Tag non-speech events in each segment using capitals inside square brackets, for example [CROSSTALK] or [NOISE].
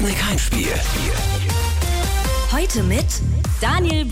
Sputnik Heimspiel. Heute mit Daniel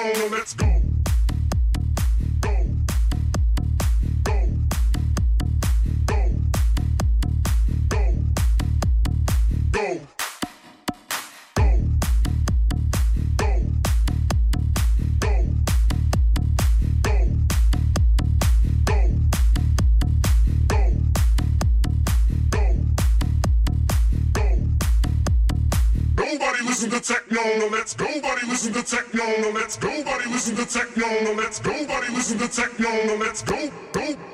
Viola, let's go. Go. Go. Go. Go. Go. Nobody listen to techno, no let's go. Nobody listen to techno, no let's go listen to techno, no, let's go. buddy. listen to techno, no, let's go, go.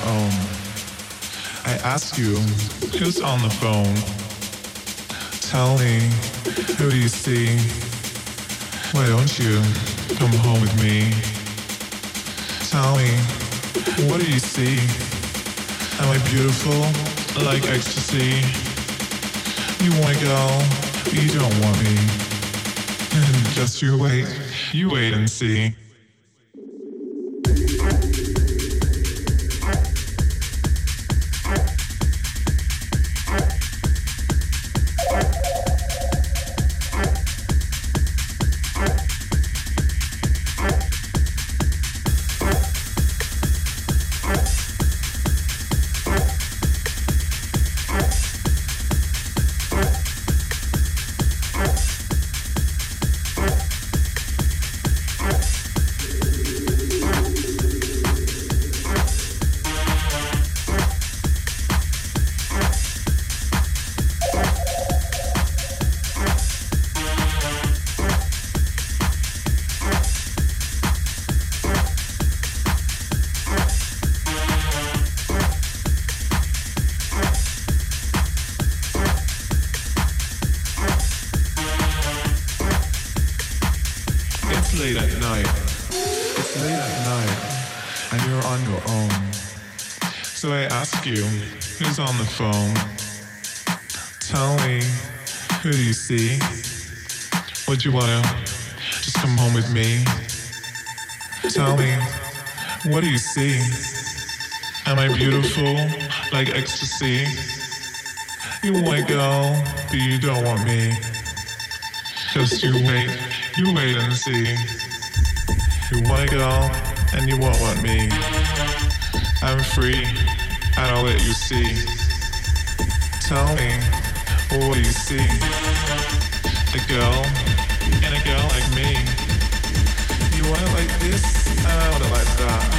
Um, Briegert. you who's on the phone. Tell me, who do you see? Why don't you come home with me? Tell me, what do you see? Am I beautiful, like ecstasy? You wanna go, you don't want me. [LAUGHS] Just you wait, you wait and see. Who do you see? Would you wanna just come home with me? Tell me, what do you see? Am I beautiful, like ecstasy? You go, but you don't want me. Just you wait, you wait and see. You wanna and you won't want me. I'm free, and I'll let you see. Tell me, what do you see? A girl, and a girl like me. You want it like this, I want it like that.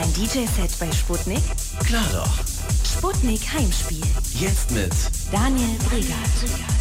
Dein DJ-Set bei Sputnik? Klar doch. Sputnik Heimspiel. Jetzt mit Daniel Brigard.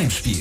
Heimspiel.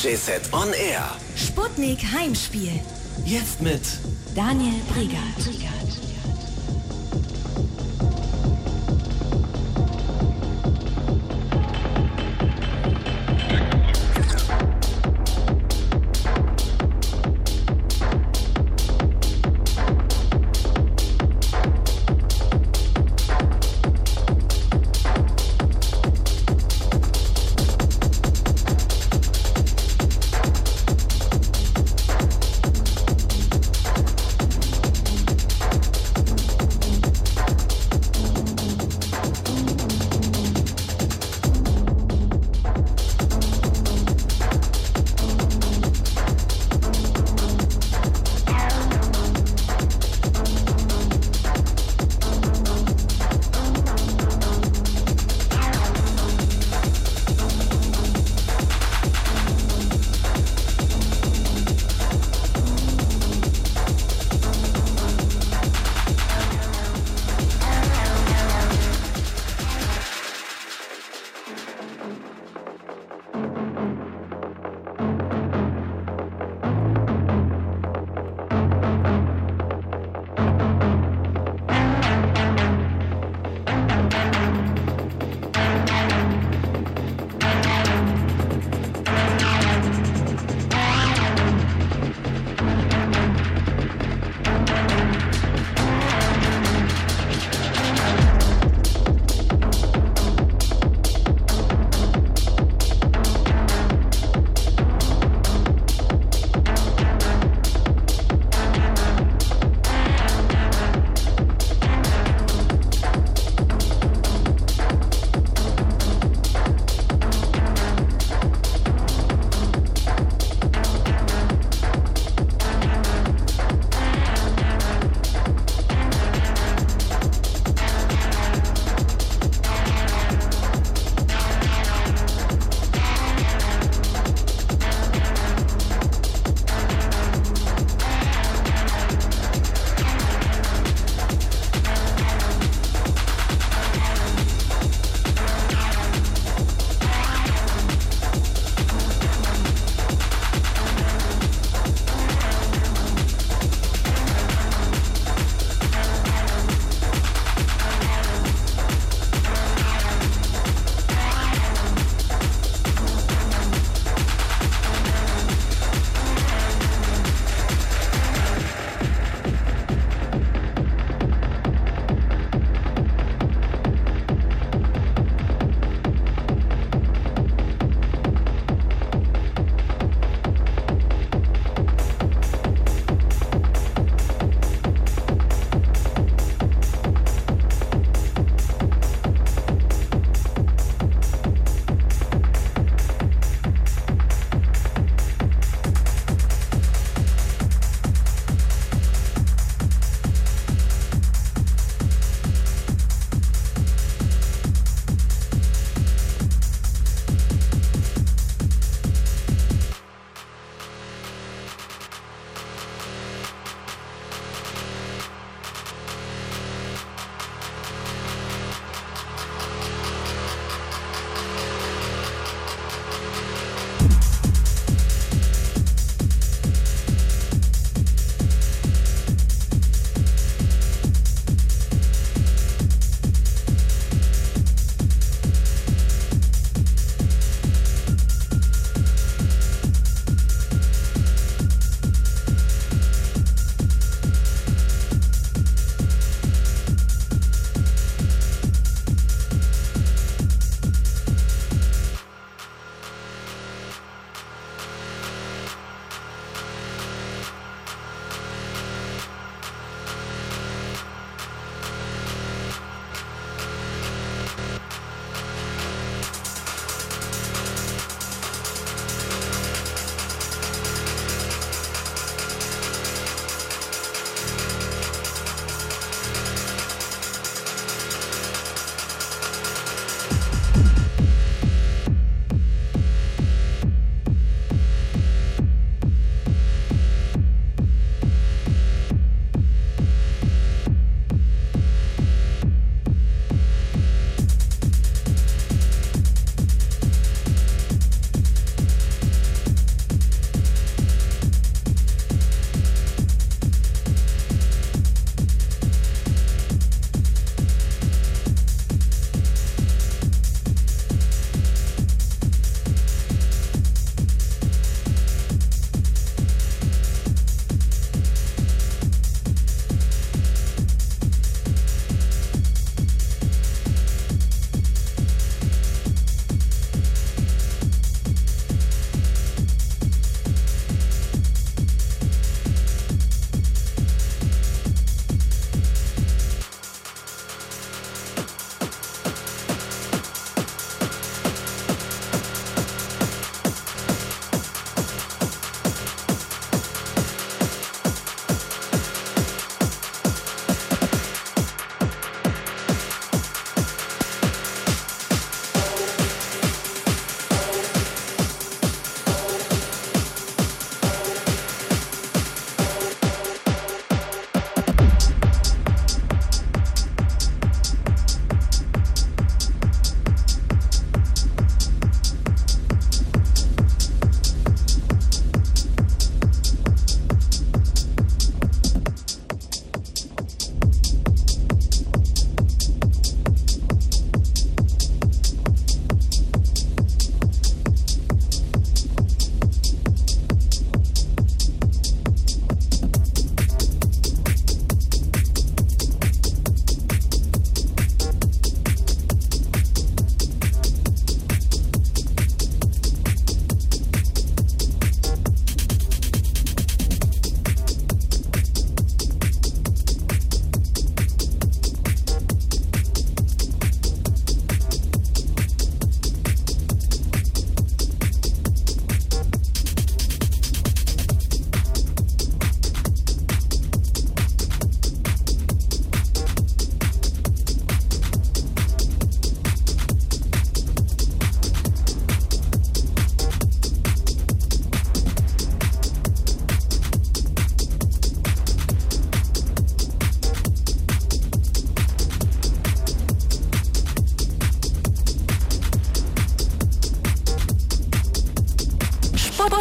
DJ-Set on Air. Sputnik Heimspiel. Jetzt mit Daniel Brigard.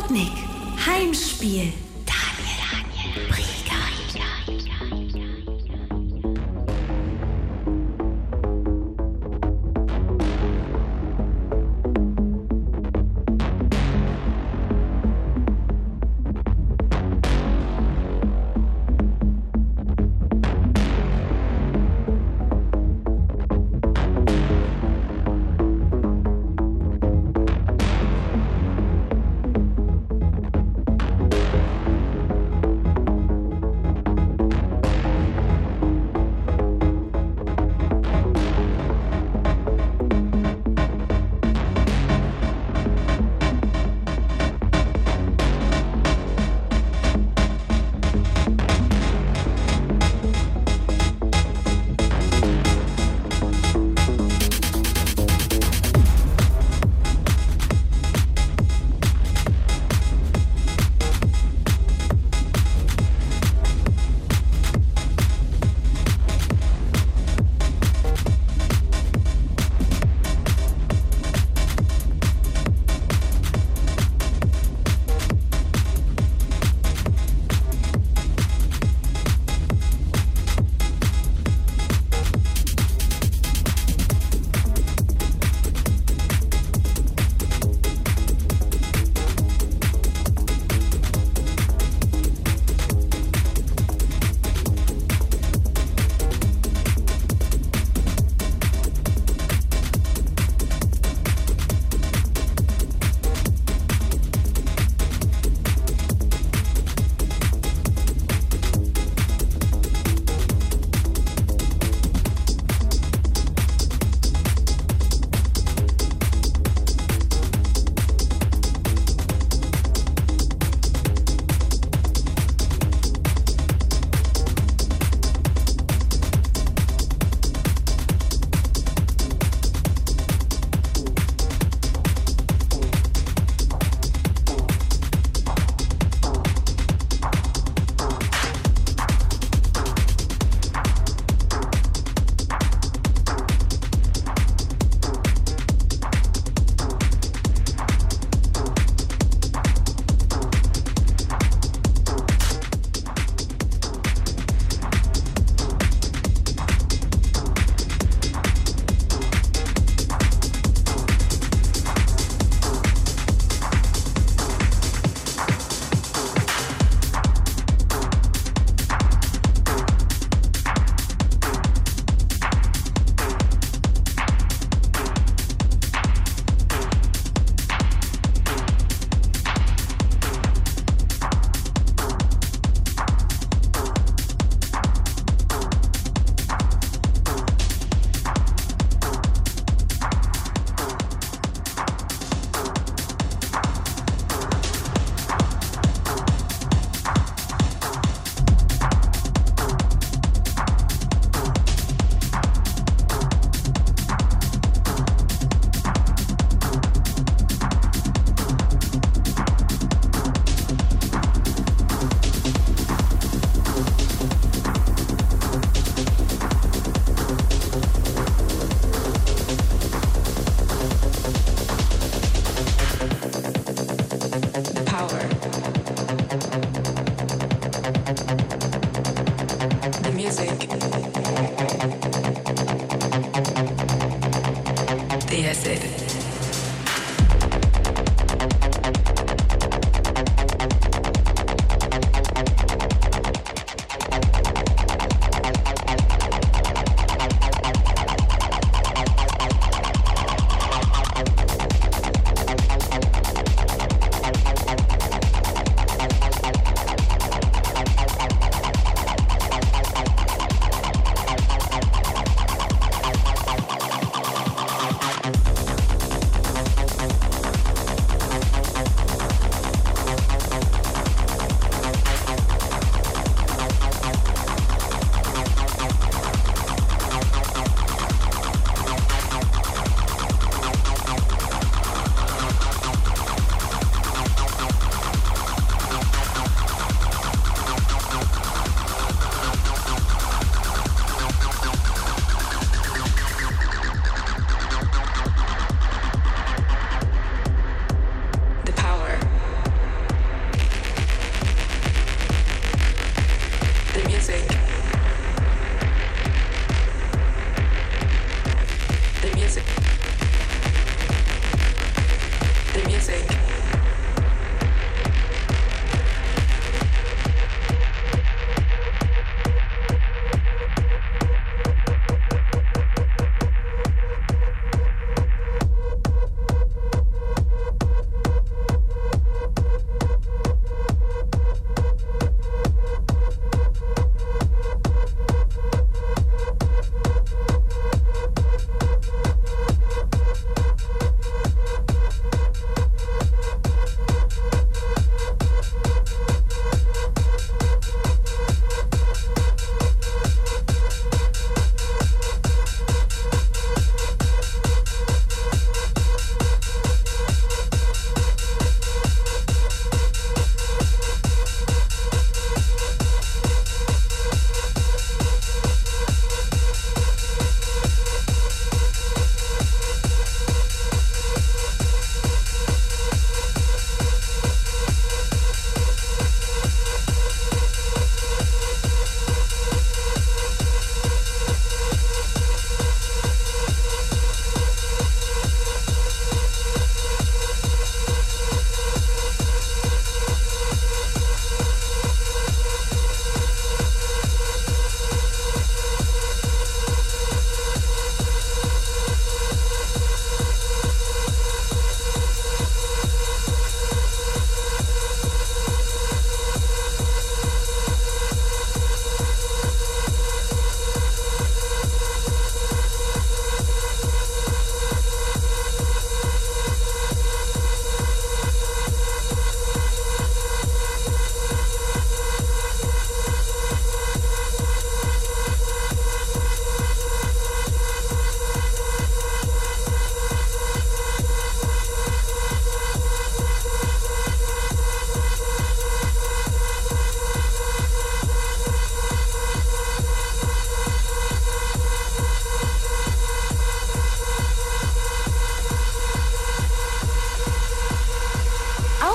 Sputnik. Heimspiel.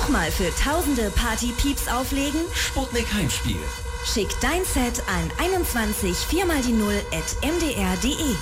Mal für tausende Party-Peeps auflegen? Sputnik Heimspiel. Schick dein Set an 21 4 mal die 0 at mdr.de.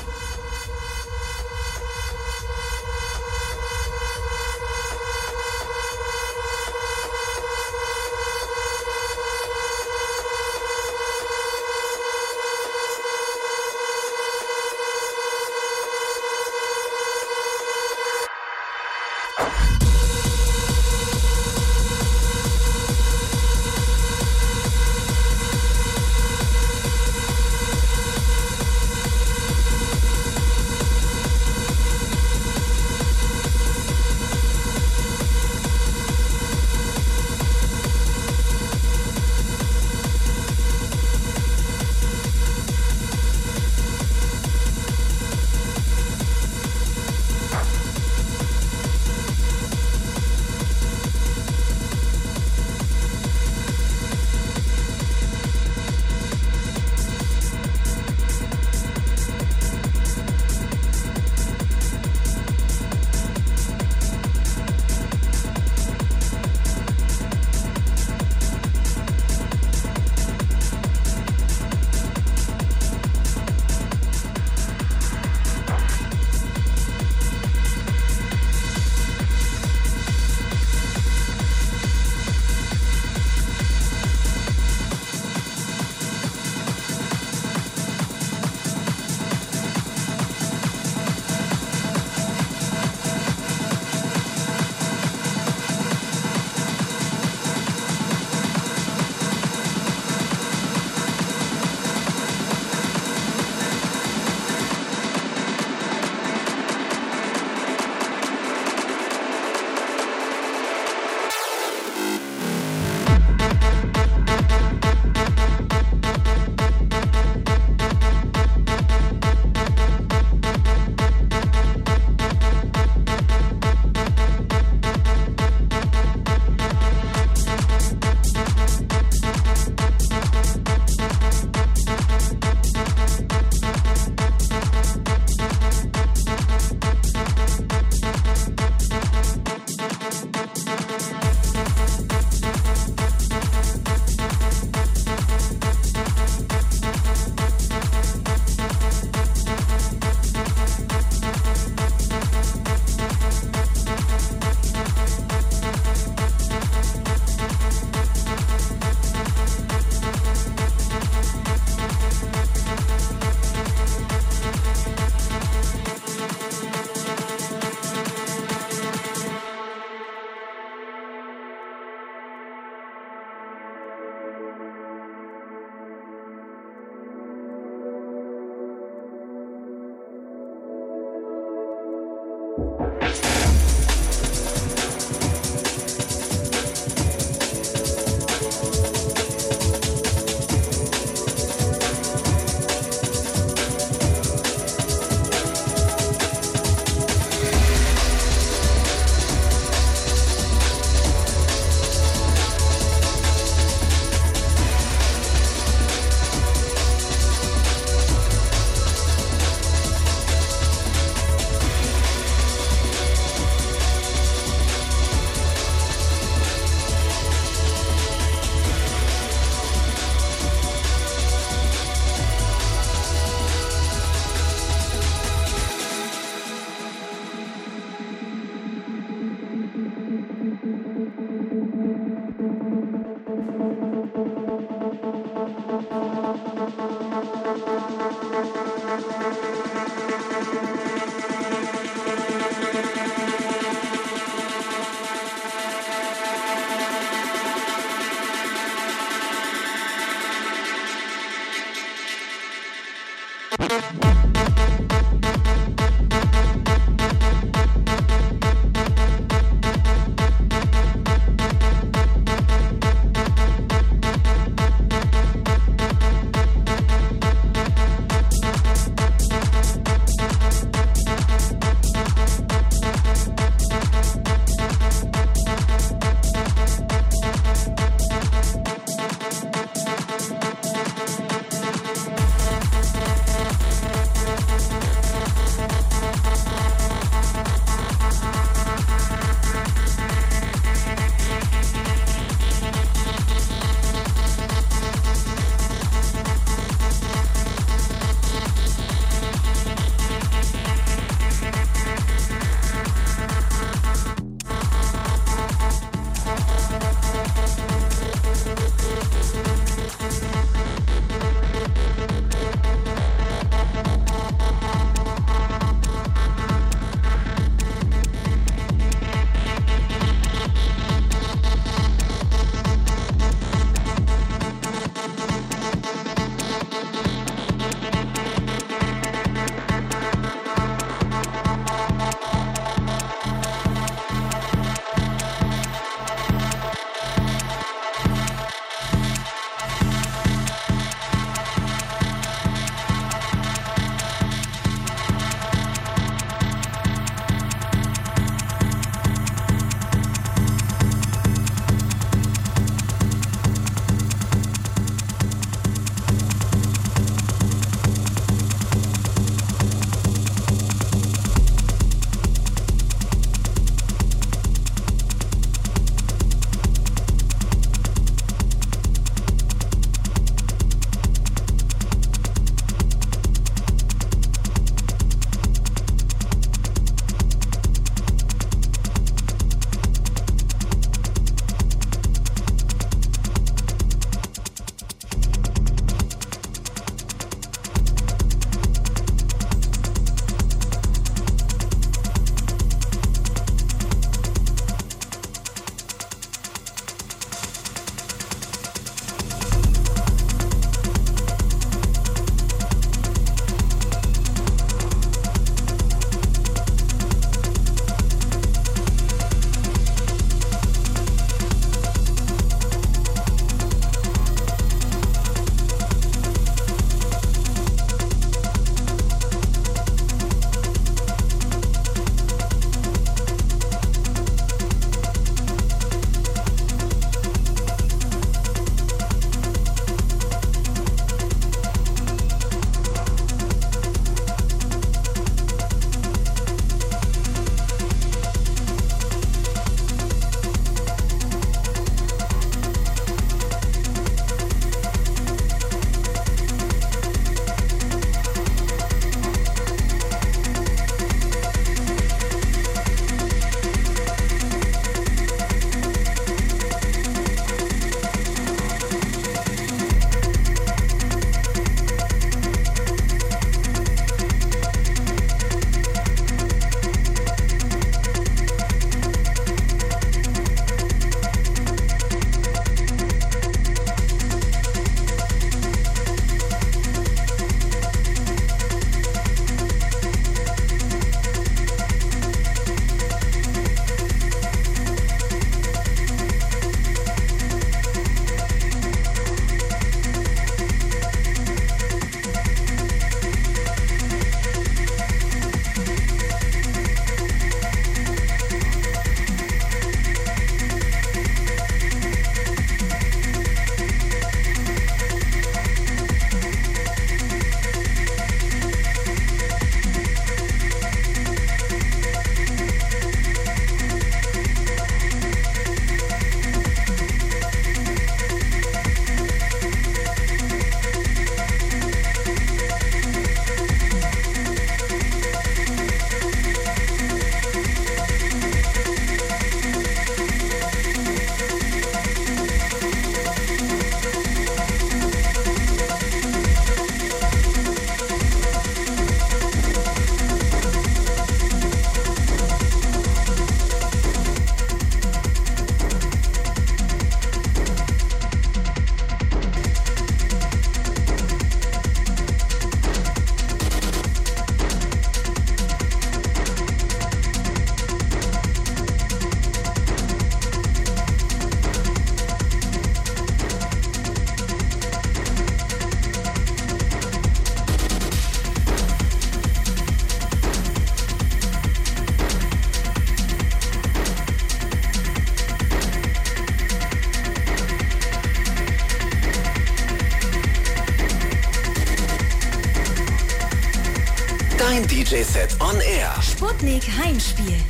DJ Set on Air. Sputnik Heimspiel.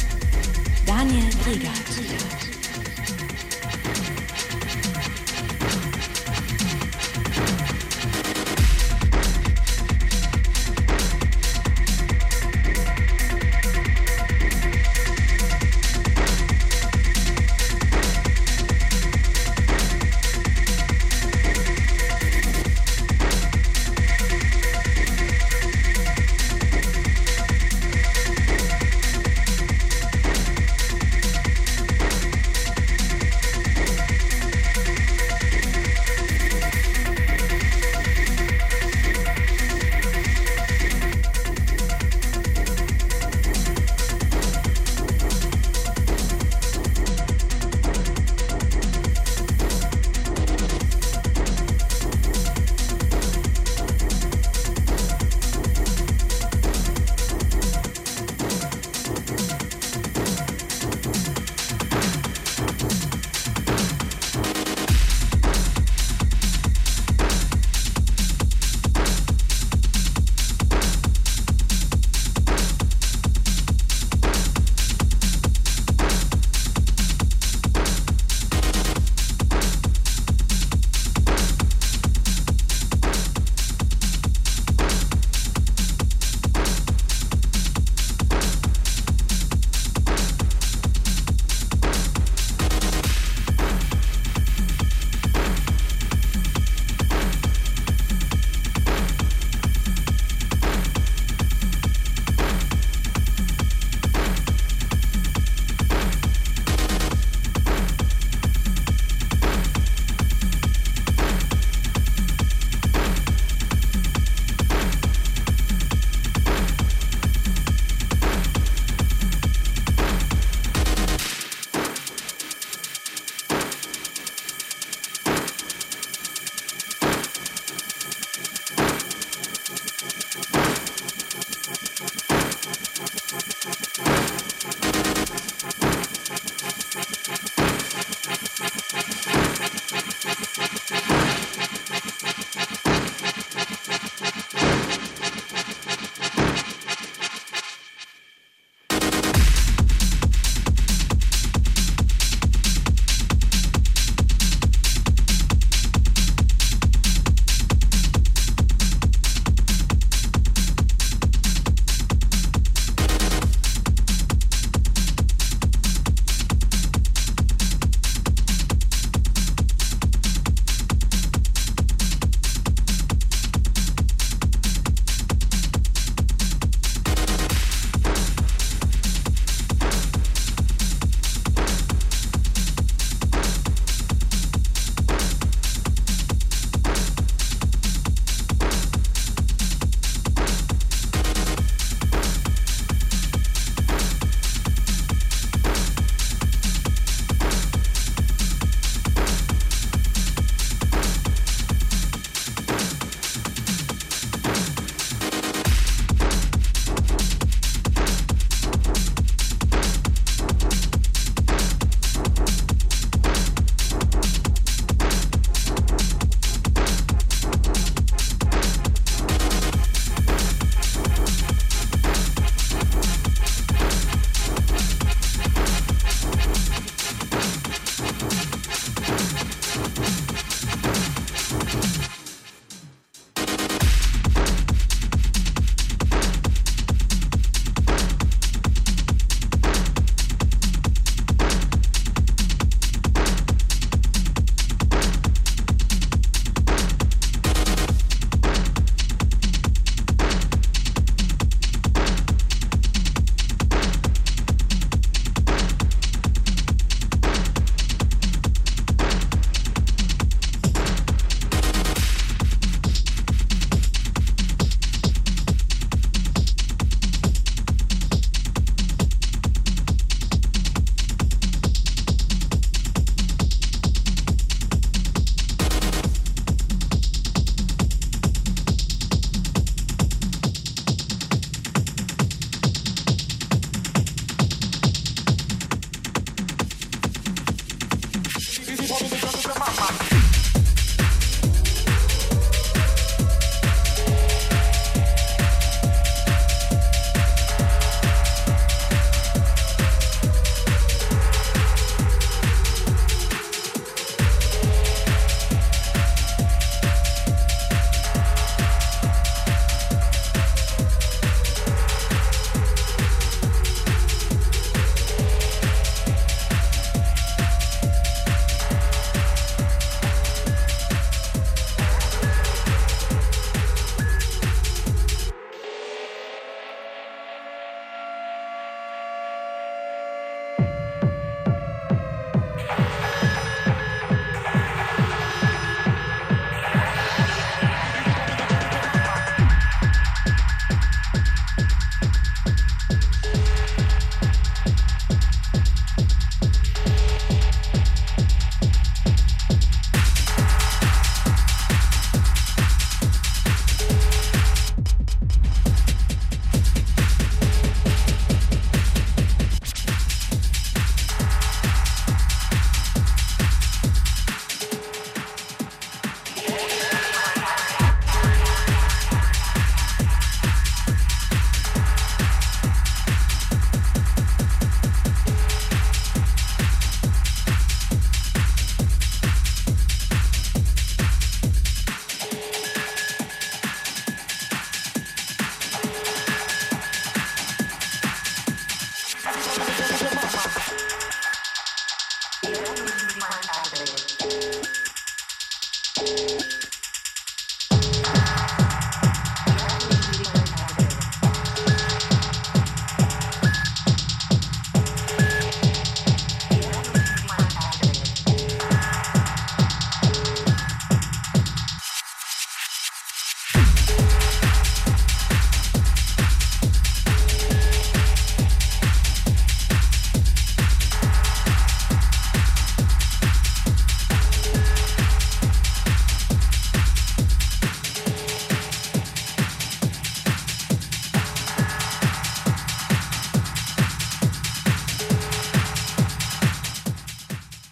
Daniel Regert.